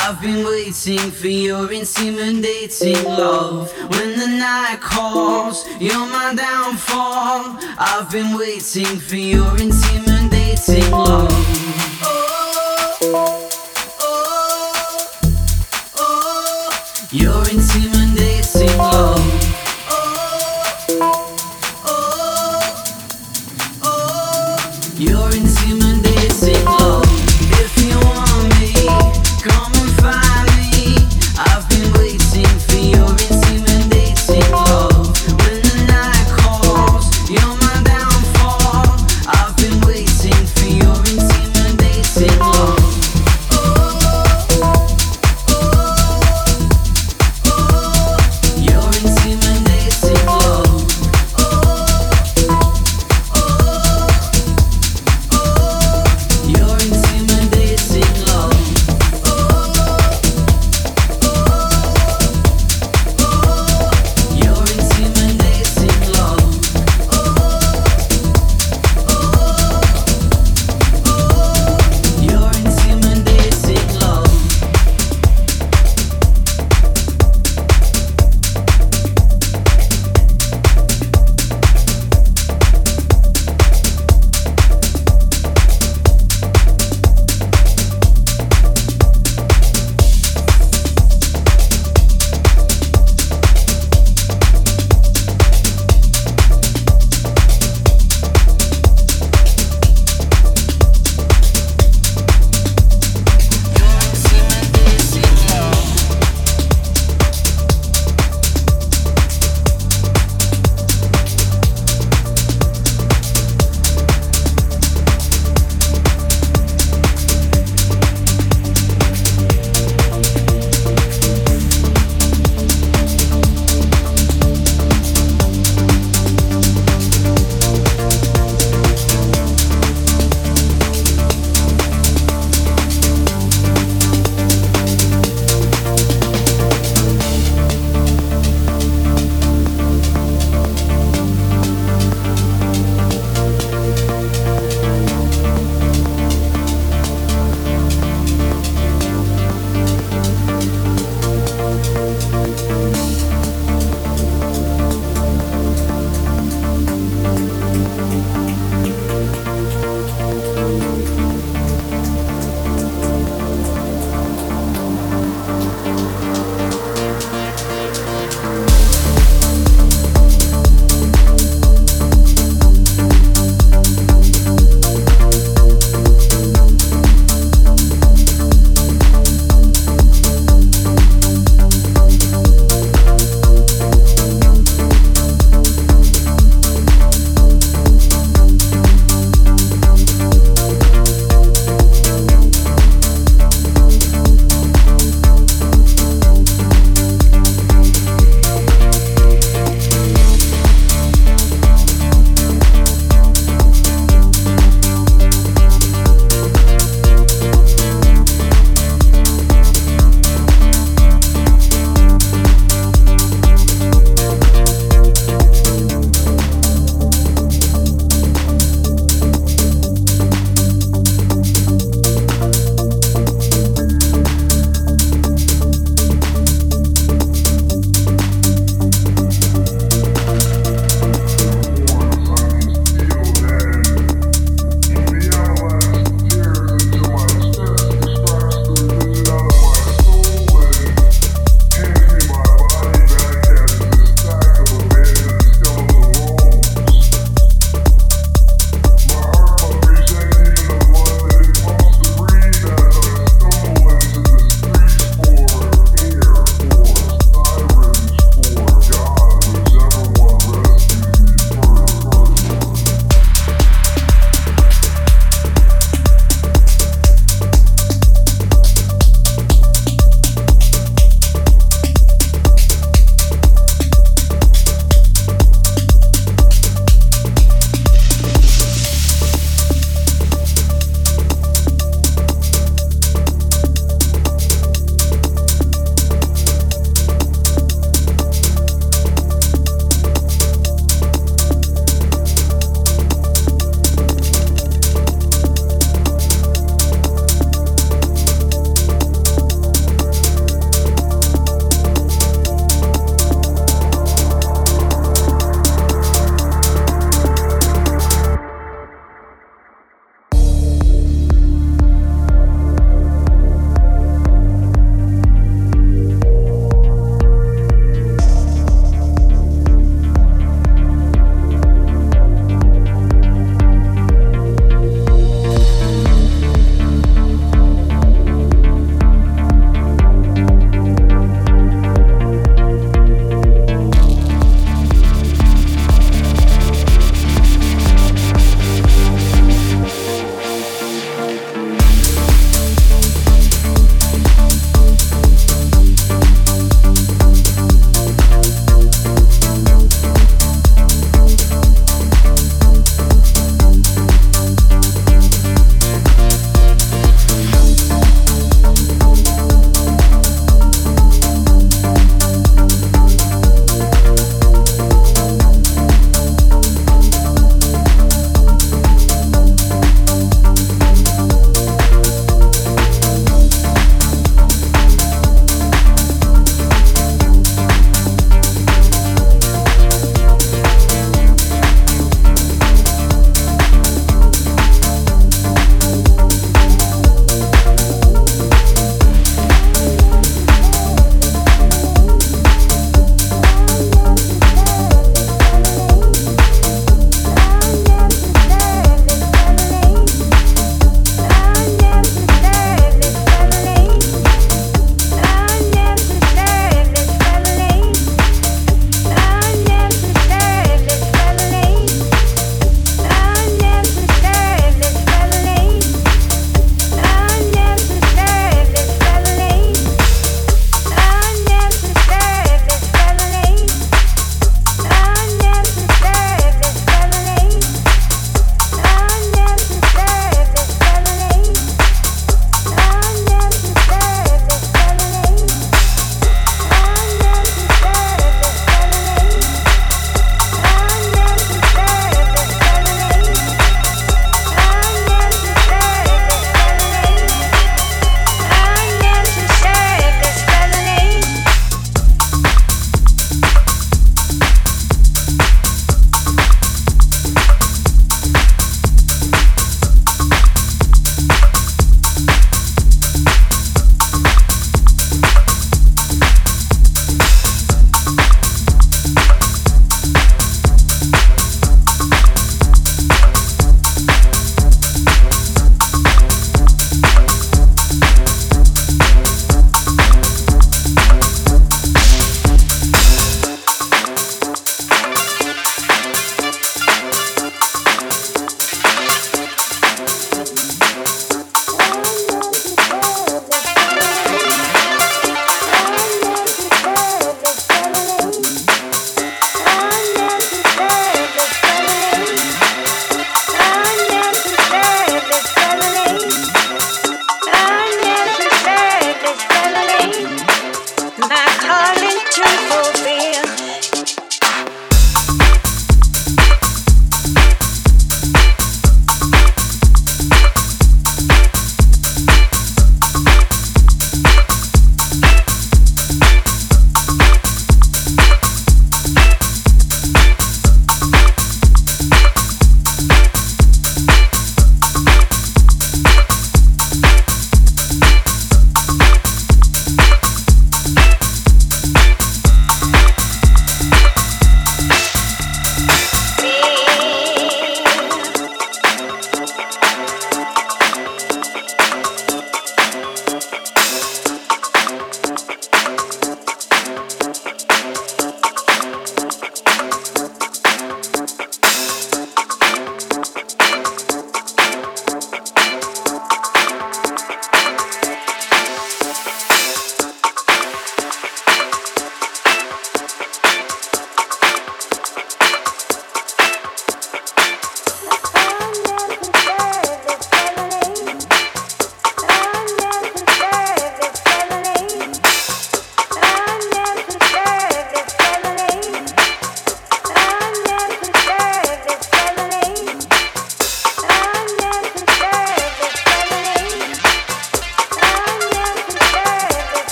I've been waiting for your intimidating love. When the night calls, you're my downfall. I've been waiting for your intimidating love. Oh, oh, oh, oh. your intimidating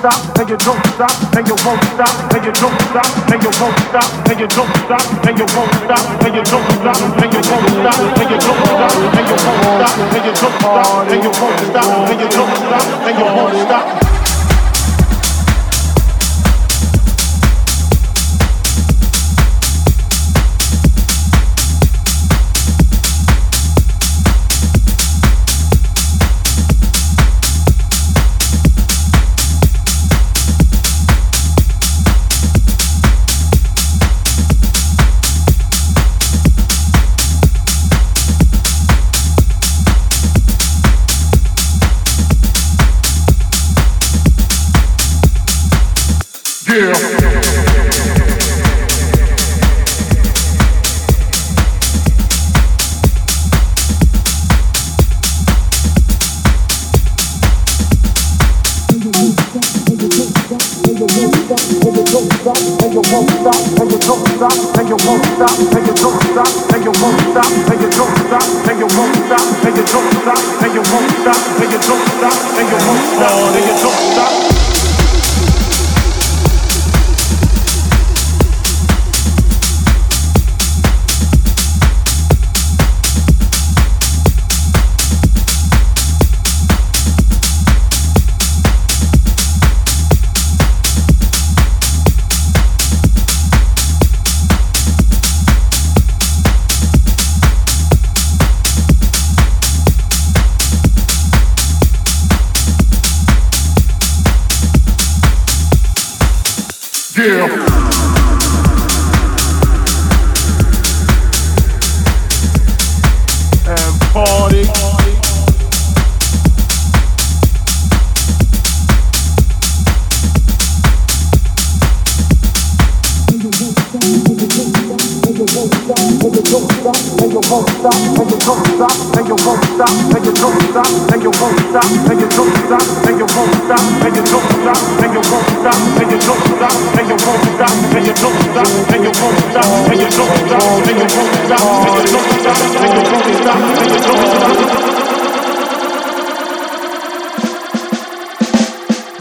stop, and you don't stop, and you won't stop, and you don't stop, and you won't stop, and you don't stop, and you won't stop, and you don't stop, and you won't stop, and you don't stop, and you won't stop, and you don't stop, and you won't stop, and you don't stop, and you won't stop.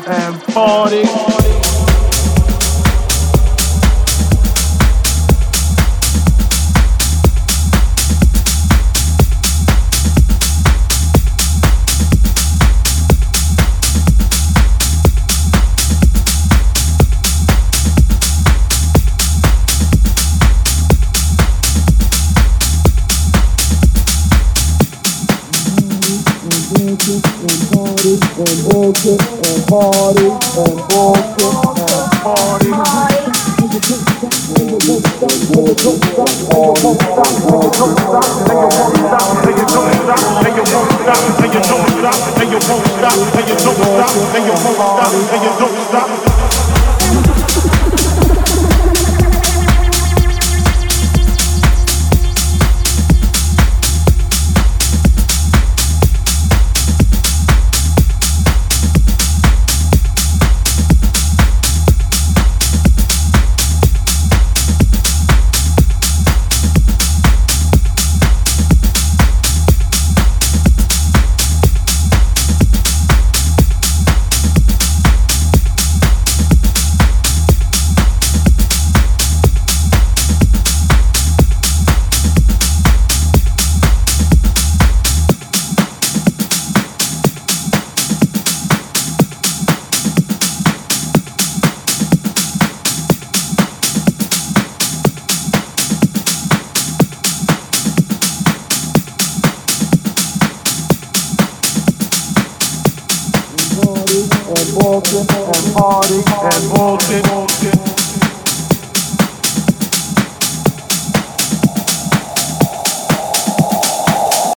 and party. party.